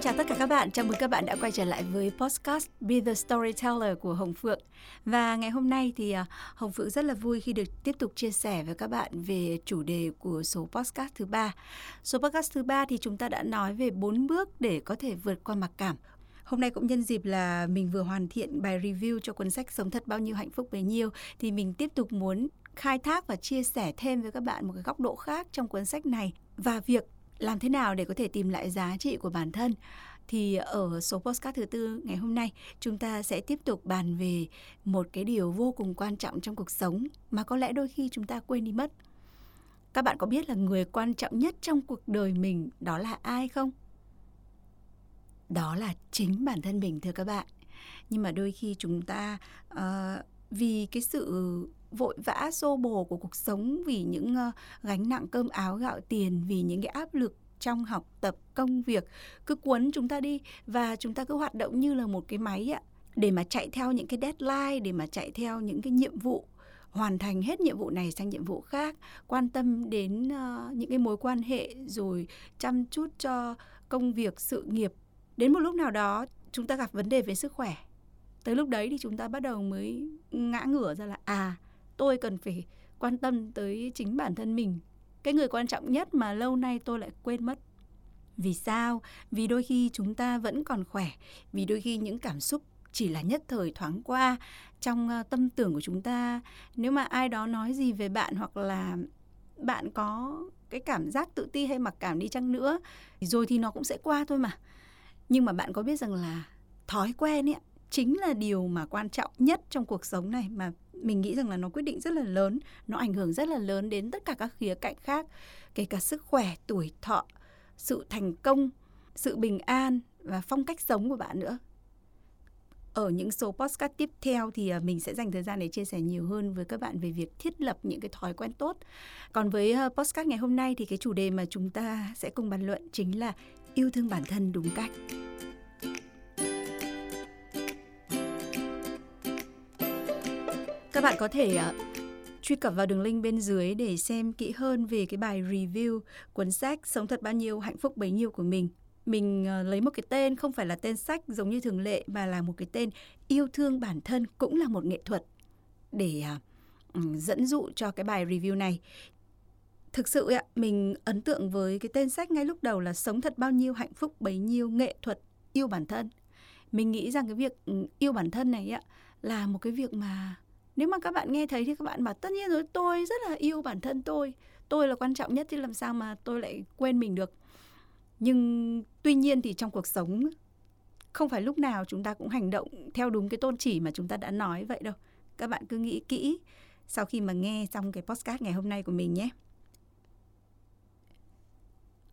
Xin chào tất cả các bạn, chào mừng các bạn đã quay trở lại với podcast Be the Storyteller của Hồng Phượng. Và ngày hôm nay thì à, Hồng Phượng rất là vui khi được tiếp tục chia sẻ với các bạn về chủ đề của số podcast thứ ba. Số podcast thứ ba thì chúng ta đã nói về bốn bước để có thể vượt qua mặc cảm. Hôm nay cũng nhân dịp là mình vừa hoàn thiện bài review cho cuốn sách Sống thật bao nhiêu hạnh phúc bấy nhiêu thì mình tiếp tục muốn khai thác và chia sẻ thêm với các bạn một cái góc độ khác trong cuốn sách này và việc làm thế nào để có thể tìm lại giá trị của bản thân? Thì ở số postcard thứ tư ngày hôm nay chúng ta sẽ tiếp tục bàn về một cái điều vô cùng quan trọng trong cuộc sống mà có lẽ đôi khi chúng ta quên đi mất. Các bạn có biết là người quan trọng nhất trong cuộc đời mình đó là ai không? Đó là chính bản thân mình thưa các bạn. Nhưng mà đôi khi chúng ta uh, vì cái sự vội vã xô bồ của cuộc sống vì những uh, gánh nặng cơm áo gạo tiền vì những cái áp lực trong học tập công việc. Cứ cuốn chúng ta đi và chúng ta cứ hoạt động như là một cái máy ạ để mà chạy theo những cái deadline để mà chạy theo những cái nhiệm vụ hoàn thành hết nhiệm vụ này sang nhiệm vụ khác. Quan tâm đến uh, những cái mối quan hệ rồi chăm chút cho công việc sự nghiệp. Đến một lúc nào đó chúng ta gặp vấn đề về sức khỏe. Tới lúc đấy thì chúng ta bắt đầu mới ngã ngửa ra là à tôi cần phải quan tâm tới chính bản thân mình. Cái người quan trọng nhất mà lâu nay tôi lại quên mất. Vì sao? Vì đôi khi chúng ta vẫn còn khỏe. Vì đôi khi những cảm xúc chỉ là nhất thời thoáng qua trong ờ, tâm tưởng của chúng ta. Nếu mà ai đó nói gì về bạn hoặc là bạn có cái cảm giác tự ti hay mặc cảm đi chăng nữa rồi thì nó cũng sẽ qua thôi mà. Nhưng mà bạn có biết rằng là thói quen ấy chính là điều mà quan trọng nhất trong cuộc sống này mà mình nghĩ rằng là nó quyết định rất là lớn, nó ảnh hưởng rất là lớn đến tất cả các khía cạnh khác, kể cả sức khỏe, tuổi thọ, sự thành công, sự bình an và phong cách sống của bạn nữa ở những số podcast tiếp theo thì à, mình sẽ dành thời gian để chia sẻ nhiều hơn với các bạn về việc thiết lập những cái thói quen tốt. Còn với à, podcast ngày hôm nay thì cái chủ đề mà chúng ta sẽ cùng bàn luận chính là yêu thương bản thân đúng cách. Các bạn có thể uh, truy cập vào đường link bên dưới để xem kỹ hơn về cái bài review cuốn sách Sống thật bao nhiêu hạnh phúc bấy nhiêu của mình. Mình à, lấy một cái tên không phải là tên sách giống như thường lệ mà là một cái tên yêu thương bản thân cũng là một nghệ thuật để à, ừ, dẫn dụ cho cái bài review này. Thực sự ạ, mình ấn tượng với cái tên sách ngay lúc đầu là Sống thật bao nhiêu hạnh phúc bấy nhiêu nghệ thuật yêu bản thân. Mình nghĩ rằng cái việc ừ, yêu bản thân này ạ là một cái việc mà nếu mà các bạn nghe thấy thì các bạn bảo, tất nhiên rồi, tôi rất là yêu bản thân tôi. Tôi là quan trọng nhất chứ làm sao mà tôi lại quên mình được. Nhưng tuy nhiên thì trong cuộc sống, không phải lúc nào chúng ta cũng hành động theo đúng cái tôn chỉ mà chúng ta đã nói vậy đâu. Các bạn cứ nghĩ kỹ sau khi mà nghe xong cái postcard ngày hôm nay của mình nhé.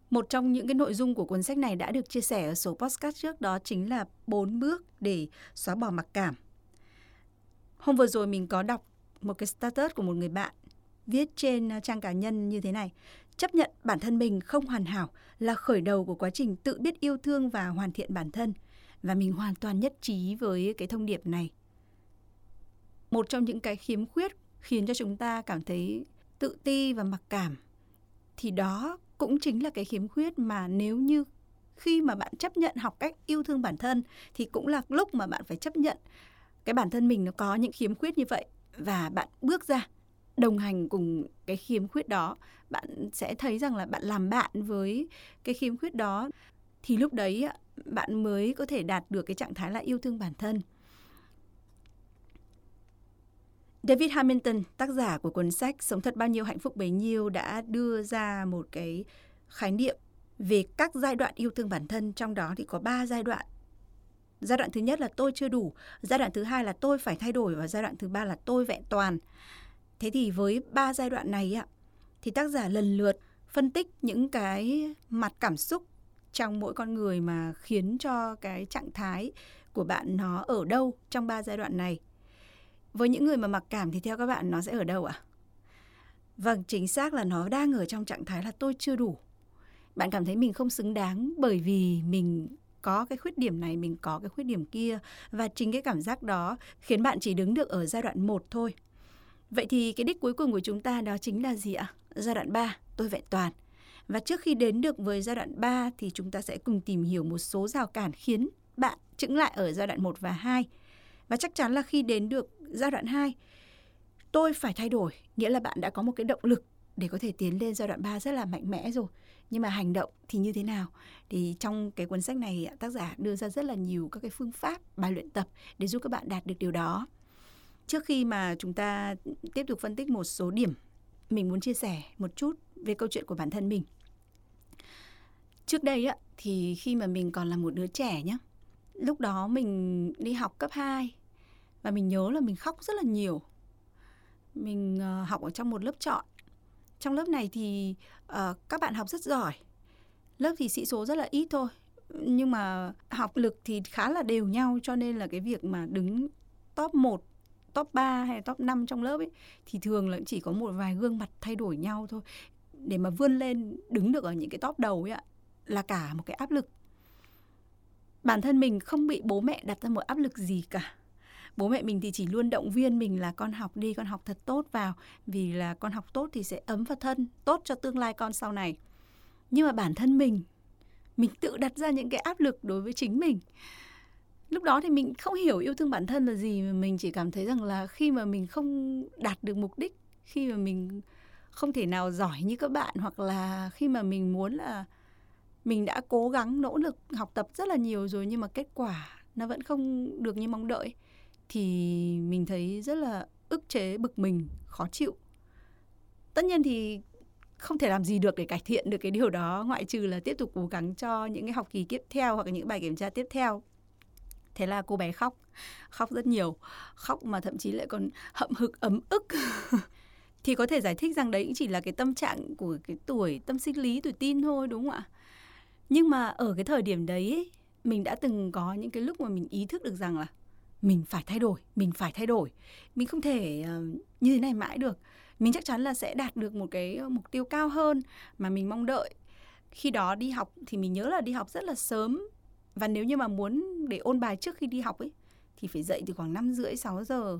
Một trong những cái nội dung của cuốn sách này đã được chia sẻ ở số postcard trước đó chính là bốn bước để xóa bỏ mặc cảm. Hôm vừa rồi mình có đọc một cái status của một người bạn viết trên à, trang cá nhân như thế này. Chấp nhận bản thân mình không hoàn hảo là khởi đầu của quá trình tự biết yêu thương và hoàn thiện bản thân. Và mình hoàn toàn nhất trí với cái thông điệp này. Một trong những cái khiếm khuyết khiến cho chúng ta cảm thấy tự ti và mặc cảm, thì đó cũng chính là cái khiếm khuyết mà nếu như khi mà bạn chấp nhận học cách yêu thương bản thân, thì cũng là lúc mà bạn phải chấp nhận cái bản thân mình nó có những khiếm khuyết như vậy và bạn bước ra đồng hành cùng cái khiếm khuyết đó bạn sẽ thấy rằng là bạn làm bạn với cái khiếm khuyết đó thì lúc đấy bạn mới có thể đạt được cái trạng thái là yêu thương bản thân. David Hamilton, tác giả của cuốn sách Sống thật bao nhiêu hạnh phúc bấy nhiêu đã đưa ra một cái khái niệm về các giai đoạn yêu thương bản thân. Trong đó thì có 3 giai đoạn. Giai đoạn thứ nhất là tôi chưa đủ, giai đoạn thứ hai là tôi phải thay đổi và giai đoạn thứ ba là tôi vẹn toàn. Thế thì với ba giai đoạn này ạ, thì tác giả lần lượt phân tích những cái mặt cảm xúc trong mỗi con người mà khiến cho cái trạng thái của bạn nó ở đâu trong ba giai đoạn này. Với những người mà mặc cảm thì theo các bạn nó sẽ ở đâu ạ? À? Vâng, chính xác là nó đang ở trong trạng thái là tôi chưa đủ. Bạn cảm thấy mình không xứng đáng bởi vì mình có cái khuyết điểm này, mình có cái khuyết điểm kia và chính cái cảm giác đó khiến bạn chỉ đứng được ở giai đoạn 1 thôi. Vậy thì cái đích cuối cùng của chúng ta đó chính là gì ạ? Giai đoạn 3, tôi vẹn toàn. Và trước khi đến được với giai đoạn 3 thì chúng ta sẽ cùng tìm hiểu một số rào cản khiến bạn chững lại ở giai đoạn 1 và 2. Và chắc chắn là khi đến được giai đoạn 2, tôi phải thay đổi, nghĩa là bạn đã có một cái động lực để có thể tiến lên giai đoạn 3 rất là mạnh mẽ rồi. Nhưng mà hành động thì như thế nào? Thì trong cái cuốn sách này tác giả đưa ra rất là nhiều các cái phương pháp bài luyện tập để giúp các bạn đạt được điều đó. Trước khi mà chúng ta tiếp tục phân tích một số điểm, mình muốn chia sẻ một chút về câu chuyện của bản thân mình. Trước đây á thì khi mà mình còn là một đứa trẻ nhá, lúc đó mình đi học cấp 2 và mình nhớ là mình khóc rất là nhiều. Mình ờ, học ở trong một lớp chọn. Trong lớp này thì uh, các bạn học rất giỏi. Lớp thì sĩ số rất là ít thôi. Nhưng mà học lực thì khá là đều nhau cho nên là cái việc mà đứng top 1 top 3 hay top 5 trong lớp ấy thì thường là chỉ có một vài gương mặt thay đổi nhau thôi để mà vươn lên đứng được ở những cái top đầu ấy ạ là cả một cái áp lực bản thân mình không bị bố mẹ đặt ra một áp lực gì cả bố mẹ mình thì chỉ luôn động viên mình là con học đi, con học thật tốt vào, vì là con học tốt thì sẽ ấm vào thân, tốt cho tương lai con sau này. Nhưng mà bản thân mình mình tự đặt ra những cái áp lực đối với chính mình. Lúc đó thì mình không hiểu yêu thương bản thân là gì, mà mình chỉ cảm thấy rằng là khi mà mình không đạt được mục đích, khi mà mình không thể nào giỏi như các bạn, hoặc là khi mà mình muốn là mình đã cố gắng, nỗ lực học tập rất là nhiều rồi, nhưng mà kết quả nó vẫn không được như mong đợi thì mình thấy rất là ức chế, bực mình, khó chịu. Tất nhiên thì không thể làm gì được để cải thiện được cái điều đó, ngoại trừ là tiếp tục cố gắng cho những cái học kỳ tiếp theo hoặc là những bài kiểm tra tiếp theo. Thế là cô bé khóc khóc rất nhiều, khóc mà thậm chí lại còn hậm hực, ấm ức. Thì có thể giải thích rằng đấy cũng chỉ là cái tâm trạng của cái tuổi, tâm sinh lý, tuổi tin thôi, đúng không ạ? Nhưng mà ở cái thời điểm đấy mình đã từng có những cái lúc mà mình ý thức được rằng là mình phải thay đổi mình phải thay đổi. Mình không thể uh, như thế này mãi được. Mình chắc chắn là sẽ đạt được một cái ờ, mục tiêu cao hơn mà mình mong đợi. Khi đó đi học thì mình nhớ là đi học rất là sớm. Và nếu như mà muốn để ôn bài trước khi đi học ấy thì phải dậy từ khoảng năm rưỡi 6 giờ.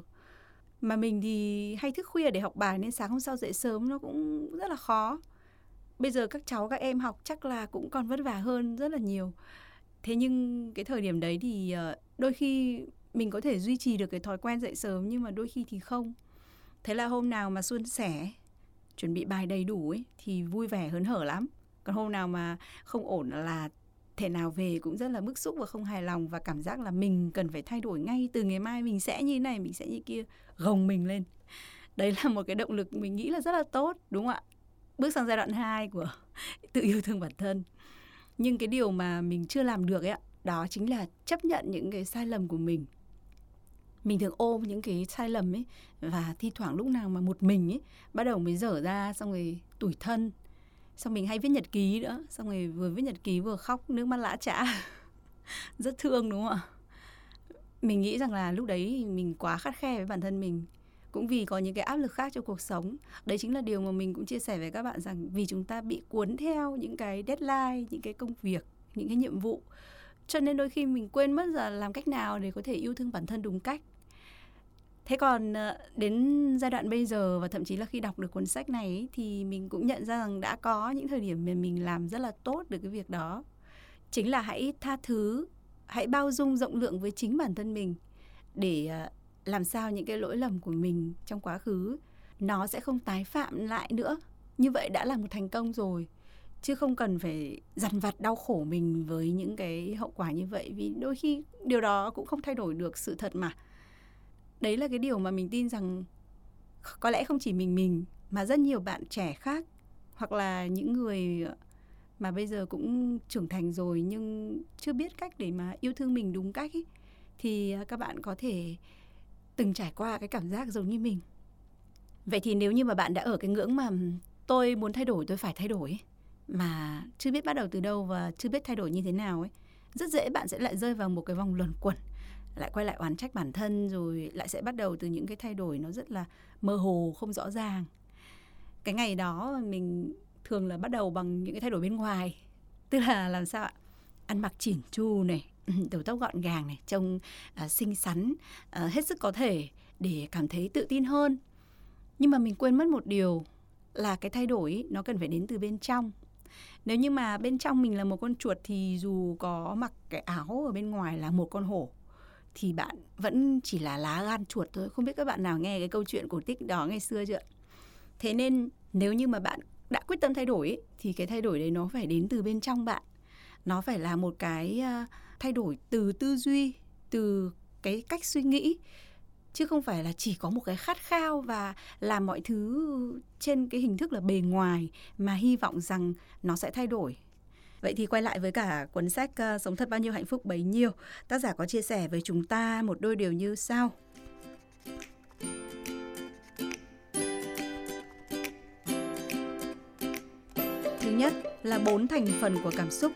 Mà mình thì hay thức khuya để học bài nên sáng hôm sau dậy sớm nó cũng rất là khó. Bây giờ các cháu các em học chắc là cũng còn vất vả hơn rất là nhiều. Thế nhưng cái thời điểm đấy thì ờ, đôi khi mình có thể duy trì được cái thói quen dậy sớm nhưng mà đôi khi thì không. Thế là hôm nào mà suôn sẻ chuẩn bị bài đầy đủ ấy, thì vui vẻ hớn hở lắm. Còn hôm nào mà không ổn là thể nào về cũng rất là bức xúc và không hài lòng và cảm giác là mình cần phải thay đổi ngay từ ngày mai, mình sẽ như thế này, mình sẽ như kia, gồng mình lên. Đấy là một cái động lực mình nghĩ là rất là tốt, đúng không ạ? Bước sang giai đoạn 2 của tự yêu thương bản thân. Nhưng cái điều mà mình chưa làm được ấy ạ, đó chính là chấp nhận những cái sai lầm của mình mình thường ôm những cái sai lầm ấy và thi thoảng lúc nào mà một mình ấy, bắt đầu mới dở ra xong rồi tủi thân. Xong mình hay viết nhật ký nữa, xong rồi vừa viết nhật ký vừa khóc, nước mắt lã chã rất thương, đúng không ạ? Mình nghĩ rằng là lúc đấy mình quá khắt khe với bản thân mình. Cũng vì có những cái áp lực khác cho cuộc sống. Đấy chính là điều mà mình cũng chia sẻ với các bạn rằng vì chúng ta bị cuốn theo những cái deadline, những cái công việc, những cái nhiệm vụ. Cho nên đôi khi mình quên mất là làm cách nào để có thể yêu thương bản thân đúng cách thế còn ờ, đến giai đoạn bây giờ và thậm chí là khi đọc được cuốn sách này thì mình cũng nhận ra rằng đã có những thời điểm mà mình làm rất là tốt được cái việc đó. Chính là hãy tha thứ, hãy bao dung rộng lượng với chính bản thân mình để ờ, làm sao những cái lỗi lầm của mình trong quá khứ nó sẽ không tái phạm lại nữa. Như vậy đã là một thành công rồi, chứ không cần phải dằn vặt đau khổ mình với những cái hậu quả như vậy. Vì đôi khi điều đó cũng không thay đổi được sự thật mà đấy là cái điều mà mình tin rằng có lẽ không chỉ mình mình mà rất nhiều bạn trẻ khác hoặc là những người mà bây giờ cũng trưởng thành rồi nhưng chưa biết cách để mà yêu thương mình đúng cách ấy, thì các bạn có thể từng trải qua cái cảm giác giống như mình. Vậy thì nếu như mà bạn đã ở cái ngưỡng mà tôi muốn thay đổi tôi phải thay đổi mà chưa biết bắt đầu từ đâu và chưa biết thay đổi như thế nào ấy rất dễ bạn sẽ lại rơi vào một cái vòng luẩn quẩn lại quay lại oán trách bản thân rồi lại sẽ bắt đầu từ những cái thay đổi nó rất là mơ hồ không rõ ràng. Cái ngày đó mình thường là bắt đầu bằng những cái thay đổi bên ngoài tức là làm sao ạ? Ăn mặc chỉn chu này đầu tóc gọn gàng này trông uh, xinh xắn uh, hết sức có thể để cảm thấy tự tin hơn. Nhưng mà mình quên mất một điều là cái thay đổi nó cần phải đến từ bên trong. Nếu như mà bên trong mình là một con chuột thì dù có mặc cái áo ở bên ngoài là một con hổ thì bạn vẫn chỉ là lá gan chuột thôi. Không biết các bạn nào nghe cái câu chuyện cổ tích đó ngày xưa chưa thế nên nếu như mà bạn đã quyết tâm thay đổi ấy, thì cái thay đổi đấy nó phải đến từ bên trong bạn. Nó phải là một cái ờ, thay đổi từ tư duy từ cái cách suy nghĩ chứ không phải là chỉ có một cái khát khao và làm mọi thứ trên cái hình thức là bề ngoài mà hy vọng rằng nó sẽ thay đổi. Vậy thì quay lại với cả cuốn sách uh, Sống thật bao nhiêu hạnh phúc bấy nhiêu, tác giả có chia sẻ với chúng ta một đôi điều như sau. Thứ nhất là bốn thành phần của cảm xúc.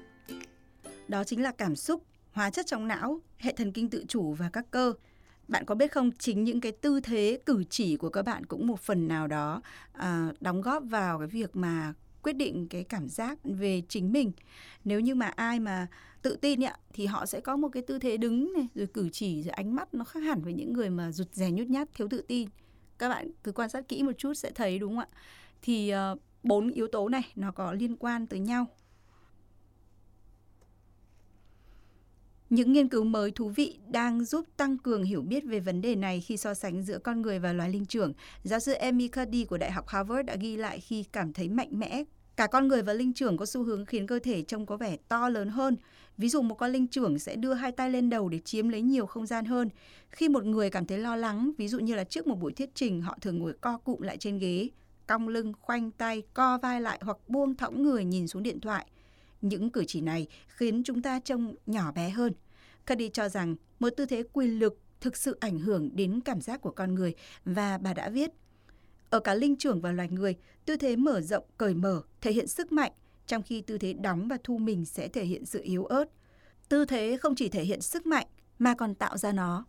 Đó chính là cảm xúc, hóa chất trong não, hệ thần kinh tự chủ và các cơ. Bạn có biết không, chính những cái tư thế cử chỉ của các bạn cũng một phần nào đó à, đóng góp vào cái việc mà quyết định cái cảm giác về chính mình. Nếu như mà ai mà tự tin ạ thì họ sẽ có một cái tư thế đứng này rồi cử chỉ rồi ánh mắt nó khác hẳn với những người mà rụt rè nhút nhát thiếu tự tin. Các bạn cứ quan sát kỹ một chút sẽ thấy đúng không ạ? Thì uh, bốn yếu tố này nó có liên quan tới nhau. Những nghiên cứu mới thú vị đang giúp tăng cường hiểu biết về vấn đề này khi so sánh giữa con người và loài linh trưởng. Giáo sư Amy Cuddy của Đại học Harvard đã ghi lại khi cảm thấy mạnh mẽ. Cả con người và linh trưởng có xu hướng khiến cơ thể trông có vẻ to lớn hơn. Ví dụ một con linh trưởng sẽ đưa hai tay lên đầu để chiếm lấy nhiều không gian hơn. Khi một người cảm thấy lo lắng, ví dụ như là trước một buổi thuyết trình, họ thường ngồi co cụm lại trên ghế, cong lưng, khoanh tay, co vai lại hoặc buông thõng người nhìn xuống điện thoại – những cử chỉ này khiến chúng ta trông nhỏ bé hơn. Cuddy cho rằng một tư thế quyền lực thực sự ảnh hưởng đến cảm giác của con người và bà đã viết ở cả linh trưởng và loài người, tư thế mở rộng, cởi mở thể hiện sức mạnh, trong khi tư thế đóng và thu mình sẽ thể hiện sự yếu ớt. Tư thế không chỉ thể hiện sức mạnh mà còn tạo ra nó.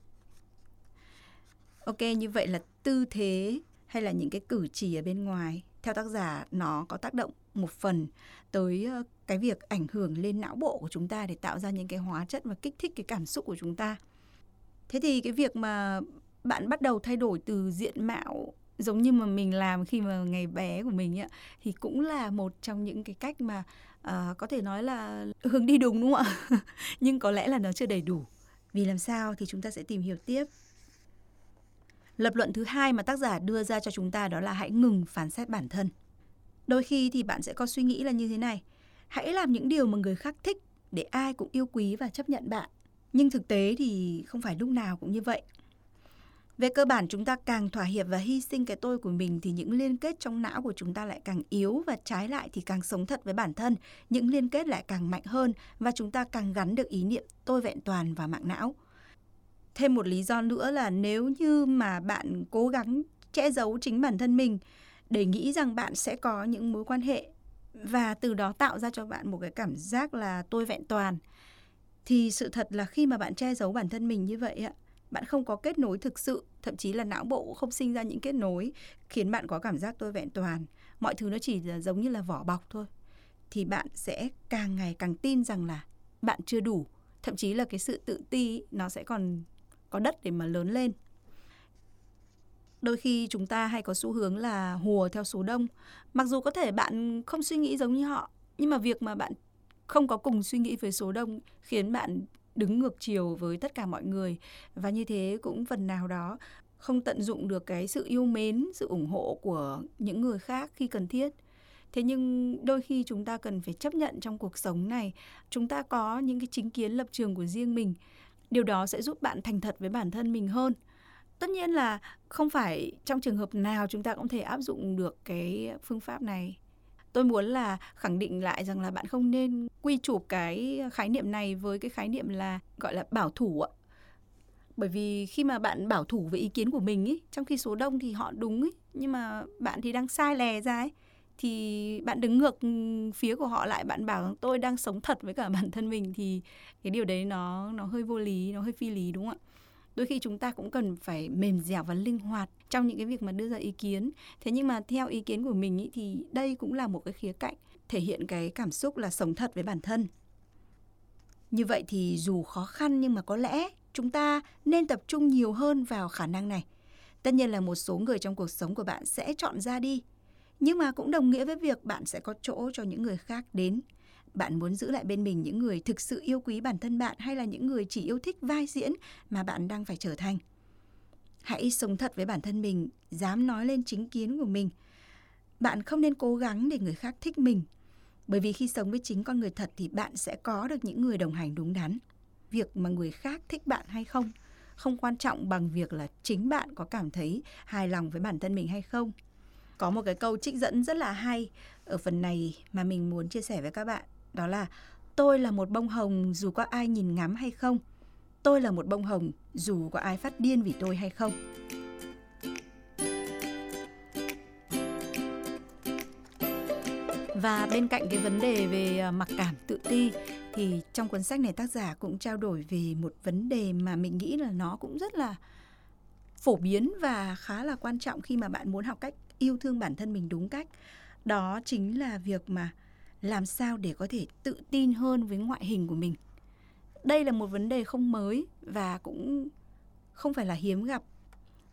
Ok, như vậy là tư thế hay là những cái cử chỉ ở bên ngoài theo tác giả nó có tác động một phần tới ờ, cái việc ảnh hưởng lên não bộ của chúng ta để tạo ra những cái hóa chất và kích thích cái cảm xúc của chúng ta. Thế thì cái việc mà bạn bắt đầu thay đổi từ diện mạo giống như mà mình làm khi mà ngày bé của mình ấy, thì cũng là một trong những cái cách mà uh, có thể nói là hướng đi đúng đúng không ạ? Nhưng có lẽ là nó chưa đầy đủ. Vì làm sao thì chúng ta sẽ tìm hiểu tiếp lập luận thứ hai mà tác giả đưa ra cho chúng ta đó là hãy ngừng phán xét bản thân. Đôi khi thì bạn sẽ có suy nghĩ là như thế này hãy làm những điều mà người khác thích để ai cũng yêu quý và chấp nhận bạn. Nhưng thực tế thì không phải lúc nào cũng như vậy. Về cơ bản chúng ta càng thỏa hiệp và hy sinh cái tôi của mình thì những liên kết trong não của chúng ta lại càng yếu và trái lại thì càng sống thật với bản thân, những liên kết lại càng mạnh hơn và chúng ta càng gắn được ý niệm tôi vẹn toàn vào mạng não. Thêm một lý do nữa là nếu như mà bạn cố gắng che giấu chính bản thân mình để nghĩ rằng bạn sẽ có những mối quan hệ và từ đó tạo ra cho bạn một cái cảm giác là tôi vẹn toàn, thì sự thật là khi mà bạn che giấu bản thân mình như vậy ạ bạn không có kết nối thực sự, thậm chí là não bộ không sinh ra những kết nối khiến bạn có cảm giác tôi vẹn toàn. Mọi thứ nó chỉ là giống như là vỏ bọc thôi. Thì bạn sẽ càng ngày càng tin rằng là bạn chưa đủ. Thậm chí là cái sự tự ti nó sẽ còn có đất để mà lớn lên. Đôi khi chúng ta hay có xu hướng là hùa theo số đông. Mặc dù có thể bạn không suy nghĩ giống như họ, nhưng mà việc mà bạn không có cùng suy nghĩ với số đông khiến bạn đứng ngược chiều với tất cả mọi người. Và như thế cũng phần nào đó không tận dụng được cái sự yêu mến, sự ủng hộ của những người khác khi cần thiết. Thế nhưng đôi khi chúng ta cần phải chấp nhận trong cuộc sống này. Chúng ta có những cái chính kiến lập trường của riêng mình điều đó sẽ giúp bạn thành thật với bản thân mình hơn. Tất nhiên là không phải trong trường hợp nào chúng ta cũng thể áp dụng được cái phương pháp này. Tôi muốn là khẳng định lại rằng là bạn không nên quy chụp cái khái niệm này với cái khái niệm là, gọi là, bảo thủ ạ. Bởi vì khi mà bạn bảo thủ về ý kiến của mình ý, trong khi số đông thì họ đúng ý, nhưng mà bạn thì đang sai lè ra ấy thì bạn đứng ngược ừ, phía của họ lại bạn bảo tôi đang sống thật với cả bản thân mình. Thì cái điều đấy nó nó hơi vô lý nó hơi phi lý đúng không ạ? Đôi khi chúng ta cũng cần phải mềm dẻo và linh hoạt trong những cái việc mà đưa ra ý kiến. Thế nhưng mà theo ý kiến của mình ý, thì đây cũng là một cái khía cạnh thể hiện cái cảm xúc là sống thật với bản thân. Như vậy thì dù khó khăn nhưng mà có lẽ chúng ta nên tập trung nhiều hơn vào khả năng này. Tất nhiên là một số người trong cuộc sống của bạn sẽ chọn ra đi nhưng mà cũng đồng nghĩa với việc bạn sẽ có chỗ cho những người khác đến. Bạn muốn giữ lại bên mình những người thực sự yêu quý bản thân bạn hay là những người chỉ yêu thích vai diễn mà bạn đang phải trở thành? Hãy sống thật với bản thân mình, dám nói lên chính kiến của mình. Bạn không nên cố gắng để người khác thích mình, bởi vì khi sống với chính con người thật thì bạn sẽ có được những người đồng hành đúng đắn. Việc mà người khác thích bạn hay không không quan trọng bằng việc là chính bạn có cảm thấy hài lòng với bản thân mình hay không có một cái câu trích dẫn rất là hay ở phần này mà mình muốn chia sẻ với các bạn. Đó là, tôi là một bông hồng dù có ai nhìn ngắm hay không? Tôi là một bông hồng dù có ai phát điên vì tôi hay không? Và bên cạnh cái vấn đề về à, mặc cảm, tự ti thì trong cuốn sách này tác giả cũng trao đổi về một vấn đề mà mình nghĩ là nó cũng rất là phổ biến và khá là quan trọng khi mà bạn muốn học cách yêu thương bản thân mình đúng cách. Đó chính là việc mà làm sao để có thể tự tin hơn với ngoại hình của mình. Đây là một vấn đề không mới và cũng không phải là hiếm gặp.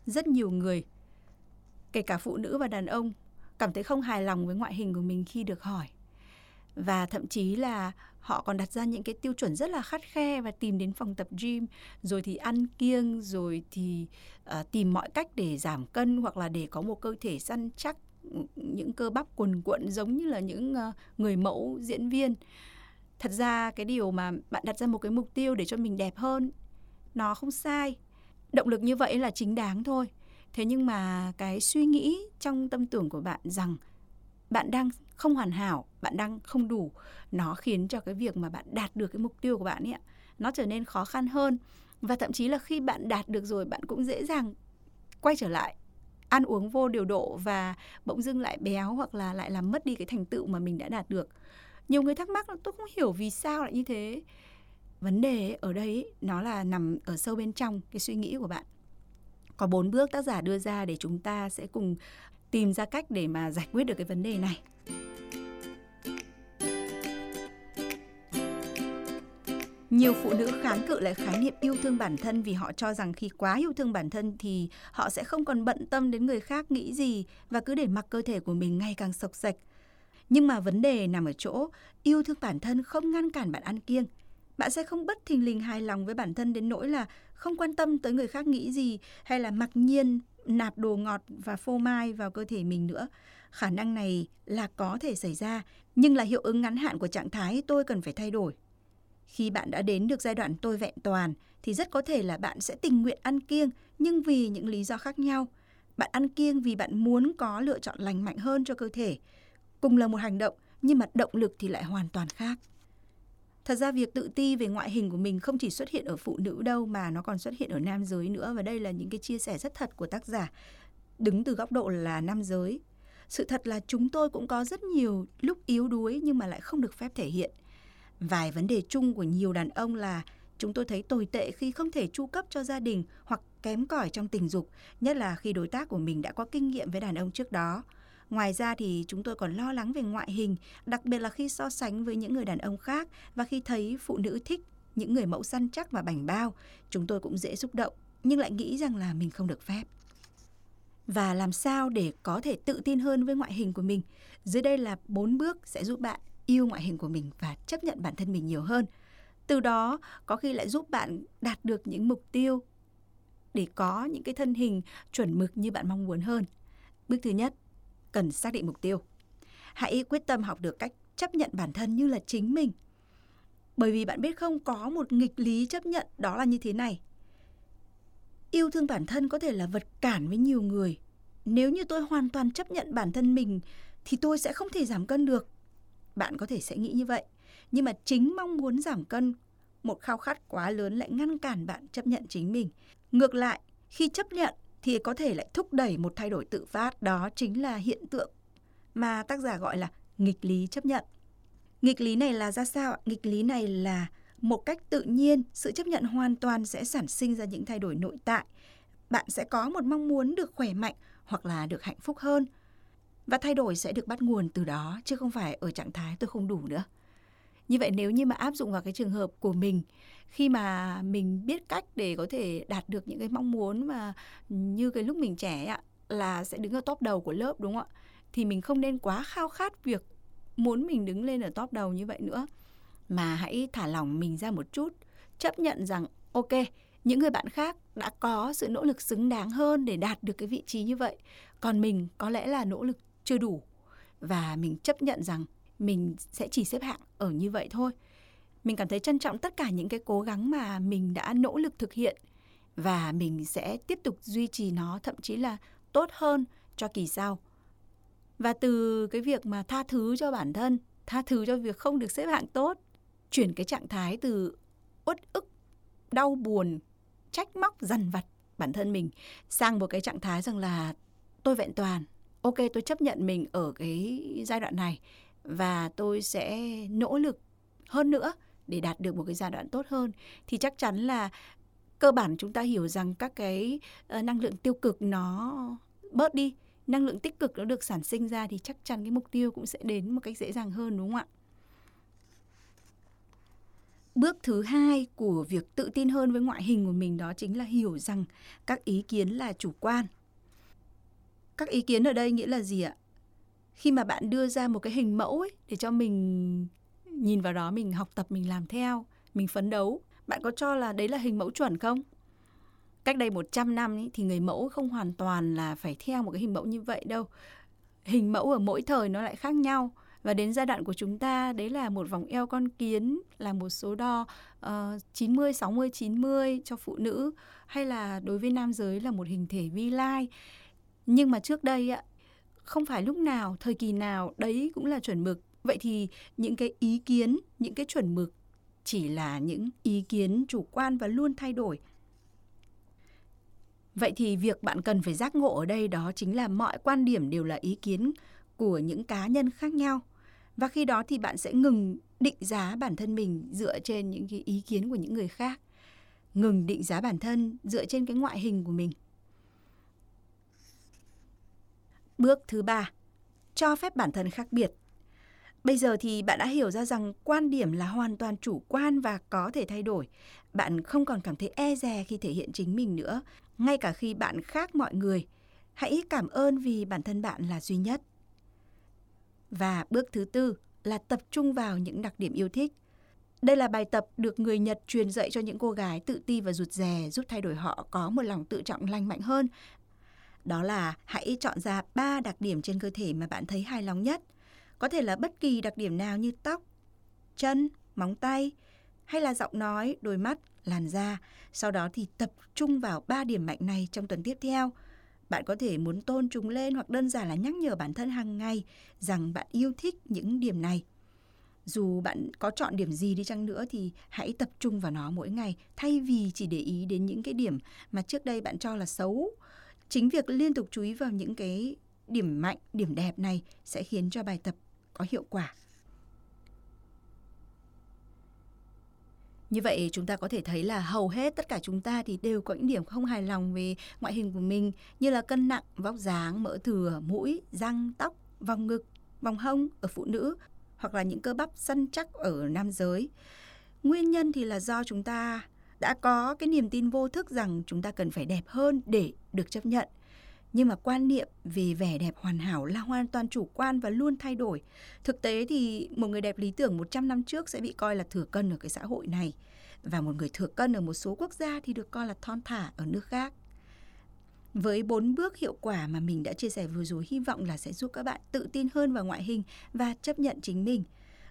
Rất nhiều người, kể cả phụ nữ và đàn ông, cảm thấy không hài lòng với ngoại hình của mình khi được hỏi. Và thậm chí là họ còn đặt ra những cái tiêu chuẩn rất là khắt khe và tìm đến phòng tập gym rồi thì ăn kiêng rồi thì uh, tìm mọi cách để giảm cân hoặc là để có một cơ thể săn chắc những cơ bắp cuồn cuộn giống như là những uh, người mẫu diễn viên. Thật ra cái điều mà bạn đặt ra một cái mục tiêu để cho mình đẹp hơn nó không sai. Động lực như vậy là chính đáng thôi. Thế nhưng mà cái suy nghĩ trong tâm tưởng của bạn rằng bạn đang không hoàn hảo, bạn đang không đủ, nó khiến cho cái việc mà bạn đạt được cái mục tiêu của bạn ấy nó trở nên khó khăn hơn. Và thậm chí là khi bạn đạt được rồi, bạn cũng dễ dàng quay trở lại, ăn uống vô điều độ và bỗng dưng lại béo hoặc là lại làm mất đi cái thành tựu mà mình đã đạt được. Nhiều người thắc mắc là tôi không hiểu vì sao lại như thế? Vấn đề ở đây nó là nằm ở sâu bên trong cái suy nghĩ của bạn. Có bốn bước tác giả đưa ra để chúng ta sẽ cùng tìm ra cách để mà giải quyết được cái vấn đề này. Nhiều phụ nữ kháng cự lại khái niệm yêu thương bản thân vì họ cho rằng khi quá yêu thương bản thân thì họ sẽ không còn bận tâm đến người khác nghĩ gì và cứ để mặc cơ thể của mình ngày càng sộc sạch. Nhưng mà vấn đề nằm ở chỗ, yêu thương bản thân không ngăn cản bạn ăn kiêng. Bạn sẽ không bất thình lình hài lòng với bản thân đến nỗi là không quan tâm tới người khác nghĩ gì hay là mặc nhiên nạp đồ ngọt và phô mai vào cơ thể mình nữa. Khả năng này là có thể xảy ra, nhưng là hiệu ứng ngắn hạn của trạng thái tôi cần phải thay đổi. Khi bạn đã đến được giai đoạn tôi vẹn toàn thì rất có thể là bạn sẽ tình nguyện ăn kiêng nhưng vì những lý do khác nhau. Bạn ăn kiêng vì bạn muốn có lựa chọn lành mạnh hơn cho cơ thể. Cùng là một hành động nhưng mà động lực thì lại hoàn toàn khác. Thật ra việc tự ti về ngoại hình của mình không chỉ xuất hiện ở phụ nữ đâu mà nó còn xuất hiện ở nam giới nữa và đây là những cái chia sẻ rất thật của tác giả đứng từ góc độ là nam giới. Sự thật là chúng tôi cũng có rất nhiều lúc yếu đuối nhưng mà lại không được phép thể hiện. Vài vấn đề chung của nhiều đàn ông là chúng tôi thấy tồi tệ khi không thể chu cấp cho gia đình hoặc kém cỏi trong tình dục, nhất là khi đối tác của mình đã có kinh nghiệm với đàn ông trước đó. Ngoài ra thì chúng tôi còn lo lắng về ngoại hình, đặc biệt là khi so sánh với những người đàn ông khác và khi thấy phụ nữ thích những người mẫu săn chắc và bảnh bao, chúng tôi cũng dễ xúc động nhưng lại nghĩ rằng là mình không được phép. Và làm sao để có thể tự tin hơn với ngoại hình của mình? Dưới đây là bốn bước sẽ giúp bạn yêu ngoại hình của mình và chấp nhận bản thân mình nhiều hơn. Từ đó có khi lại giúp bạn đạt được những mục tiêu để có những cái thân hình chuẩn mực như bạn mong muốn hơn. Bước thứ nhất, cần xác định mục tiêu. Hãy quyết tâm học được cách chấp nhận bản thân như là chính mình. Bởi vì bạn biết không có một nghịch lý chấp nhận đó là như thế này. Yêu thương bản thân có thể là vật cản với nhiều người. Nếu như tôi hoàn toàn chấp nhận bản thân mình thì tôi sẽ không thể giảm cân được. Bạn có thể sẽ nghĩ như vậy, nhưng mà chính mong muốn giảm cân, một khao khát quá lớn lại ngăn cản bạn chấp nhận chính mình. Ngược lại, khi chấp nhận thì có thể lại thúc đẩy một thay đổi tự phát, đó chính là hiện tượng mà tác giả gọi là nghịch lý chấp nhận. Nghịch lý này là ra sao? Nghịch lý này là một cách tự nhiên, sự chấp nhận hoàn toàn sẽ sản sinh ra những thay đổi nội tại. Bạn sẽ có một mong muốn được khỏe mạnh hoặc là được hạnh phúc hơn. Và thay đổi sẽ được bắt nguồn từ đó chứ không phải ở trạng thái tôi không đủ nữa. Như vậy nếu như mà áp dụng vào cái trường hợp của mình khi mà mình biết cách để có thể đạt được những cái mong muốn mà như cái lúc mình trẻ ạ là sẽ đứng ở top đầu của lớp đúng không ạ? Thì mình không nên quá khao khát việc muốn mình đứng lên ở top đầu như vậy nữa mà hãy thả lỏng mình ra một chút, chấp nhận rằng ok, những người bạn khác đã có sự nỗ lực xứng đáng hơn để đạt được cái vị trí như vậy, còn mình có lẽ là nỗ lực chưa đủ và mình chấp nhận rằng mình sẽ chỉ xếp hạng ở như vậy thôi. Mình cảm thấy trân trọng tất cả những cái cố gắng mà mình đã nỗ lực thực hiện và mình sẽ tiếp tục duy trì nó thậm chí là tốt hơn cho kỳ sau. Và từ cái việc mà tha thứ cho bản thân, tha thứ cho việc không được xếp hạng tốt, chuyển cái trạng thái từ uất ức, đau buồn, trách móc, dằn vặt bản thân mình sang một cái trạng thái rằng là tôi vẹn toàn. Ok, tôi chấp nhận mình ở cái giai đoạn này và tôi sẽ nỗ lực hơn nữa để đạt được một cái giai đoạn tốt hơn thì chắc chắn là cơ bản chúng ta hiểu rằng các cái ờ, năng lượng tiêu cực nó bớt đi năng lượng tích cực nó được sản sinh ra thì chắc chắn cái mục tiêu cũng sẽ đến một cách dễ dàng hơn đúng không ạ bước thứ hai của việc tự tin hơn với ngoại hình của mình đó chính là hiểu rằng các ý kiến là chủ quan. Các ý kiến ở đây nghĩa là gì ạ? Khi mà bạn đưa ra một cái hình mẫu ấy để cho mình nhìn vào đó mình học tập mình làm theo mình phấn đấu bạn có cho là đấy là hình mẫu chuẩn không? Cách đây 100 năm ấy, thì người mẫu không hoàn toàn là phải theo một cái hình mẫu như vậy đâu. Hình mẫu ở mỗi thời nó lại khác nhau và đến giai đoạn của chúng ta đấy là một vòng eo con kiến là một số đo uh, 90 60 90 cho phụ nữ hay là đối với nam giới là một hình thể vi lai. Nhưng mà trước đây ạ không phải lúc nào thời kỳ nào đấy cũng là chuẩn mực. Vậy thì những cái ý kiến những cái chuẩn mực chỉ là những ý kiến chủ quan và luôn thay đổi. Vậy thì việc bạn cần phải giác ngộ ở đây đó chính là mọi quan điểm đều là ý kiến của những cá nhân khác nhau. Và khi đó thì bạn sẽ ngừng định giá bản thân mình dựa trên những cái ý kiến của những người khác. Ngừng định giá bản thân dựa trên cái ngoại hình của mình. Bước thứ ba, cho phép bản thân khác biệt. Bây giờ thì bạn đã hiểu ra rằng quan điểm là hoàn toàn chủ quan và có thể thay đổi. Bạn không còn cảm thấy e dè khi thể hiện chính mình nữa, ngay cả khi bạn khác mọi người. Hãy cảm ơn vì bản thân bạn là duy nhất và bước thứ tư là tập trung vào những đặc điểm yêu thích. Đây là bài tập được người Nhật truyền dạy cho những cô gái tự ti và rụt rè giúp thay đổi họ có một lòng tự trọng lành mạnh hơn. Đó là hãy chọn ra 3 đặc điểm trên cơ thể mà bạn thấy hài lòng nhất. Có thể là bất kỳ đặc điểm nào như tóc, chân, móng tay hay là giọng nói, đôi mắt, làn da. Sau đó thì tập trung vào 3 điểm mạnh này trong tuần tiếp theo – bạn có thể muốn tôn chúng lên hoặc đơn giản là nhắc nhở bản thân hàng ngày rằng bạn yêu thích những điểm này. Dù bạn có chọn điểm gì đi chăng nữa thì hãy tập trung vào nó mỗi ngày thay vì chỉ để ý đến những cái điểm mà trước đây bạn cho là xấu. Chính việc liên tục chú ý vào những cái điểm mạnh, điểm đẹp này sẽ khiến cho bài tập có hiệu quả. Như vậy chúng ta có thể thấy là hầu hết tất cả chúng ta thì đều có những điểm không hài lòng về ngoại hình của mình như là cân nặng, vóc dáng, mỡ thừa, mũi, răng, tóc, vòng ngực, vòng hông ở phụ nữ hoặc là những cơ bắp săn chắc ở nam giới. Nguyên nhân thì là do chúng ta đã có cái niềm tin vô thức rằng chúng ta cần phải đẹp hơn để được chấp nhận. Nhưng mà quan niệm về vẻ đẹp hoàn hảo là hoàn toàn chủ quan và luôn thay đổi. Thực tế thì một người đẹp lý tưởng 100 năm trước sẽ bị coi là thừa cân ở cái xã hội này. Và một người thừa cân ở một số quốc gia thì được coi là thon thả ở nước khác. Với bốn bước hiệu quả mà mình đã chia sẻ vừa rồi, hy vọng là sẽ giúp các bạn tự tin hơn vào ngoại hình và chấp nhận chính mình.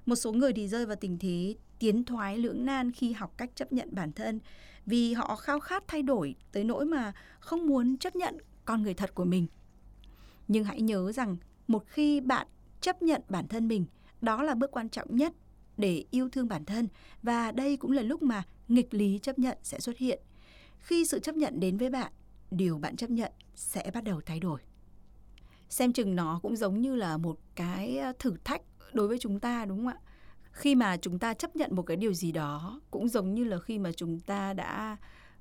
Một số người thì rơi vào tình thế tiến thoái, lưỡng nan khi học cách chấp nhận bản thân vì họ khao khát thay đổi tới nỗi mà không muốn chấp nhận con người thật của mình. Nhưng hãy nhớ rằng một khi bạn chấp nhận bản thân mình, đó là bước quan trọng nhất để yêu thương bản thân và đây cũng là lúc mà nghịch lý chấp nhận sẽ xuất hiện. Khi sự chấp nhận đến với bạn, điều bạn chấp nhận sẽ bắt đầu thay đổi. xem chừng nó cũng giống như là một cái ờ, thử thách đối với chúng ta đúng không ạ khi mà chúng ta chấp nhận một cái điều gì đó cũng giống như là khi mà chúng ta đã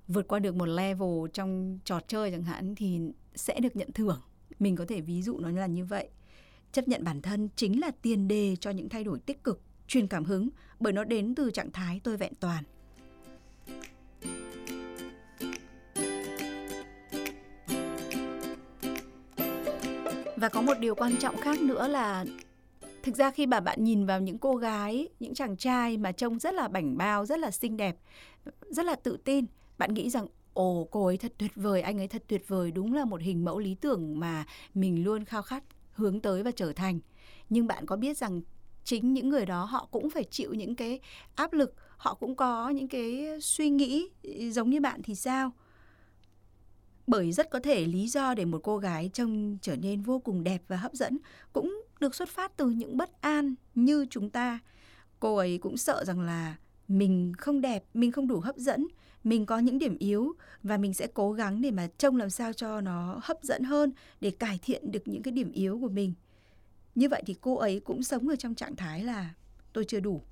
vượt qua được một level trong trò chơi chẳng hạn thì sẽ được nhận thưởng. Mình có thể ví dụ nó là như vậy. Chấp nhận bản thân chính là tiền đề cho những thay đổi tích cực, truyền cảm hứng, bởi nó đến từ trạng thái tôi vẹn toàn. Và có một điều quan trọng khác nữa là thực ra khi mà bạn nhìn vào những cô gái, những chàng trai mà trông rất là bảnh bao, rất là xinh đẹp, rất là tự tin bạn nghĩ rằng, ồ, cô ấy thật tuyệt vời, anh ấy thật tuyệt vời, đúng là một hình mẫu lý tưởng mà mình luôn khao khát hướng tới và trở thành. Nhưng bạn có biết rằng chính những người đó họ cũng phải chịu những cái áp lực, họ cũng có những cái suy nghĩ ừ, giống như bạn thì sao? Bởi rất có thể lý do để một cô gái trông trở nên vô cùng đẹp và hấp dẫn cũng được xuất phát từ những bất an như chúng ta. Cô ấy cũng sợ rằng là mình không đẹp, mình không đủ hấp dẫn, mình có những điểm yếu và mình sẽ cố gắng để mà trông làm sao cho nó hấp dẫn hơn để cải thiện được những cái điểm yếu của mình. Như vậy thì cô ấy cũng sống ở trong trạng thái là tôi chưa đủ.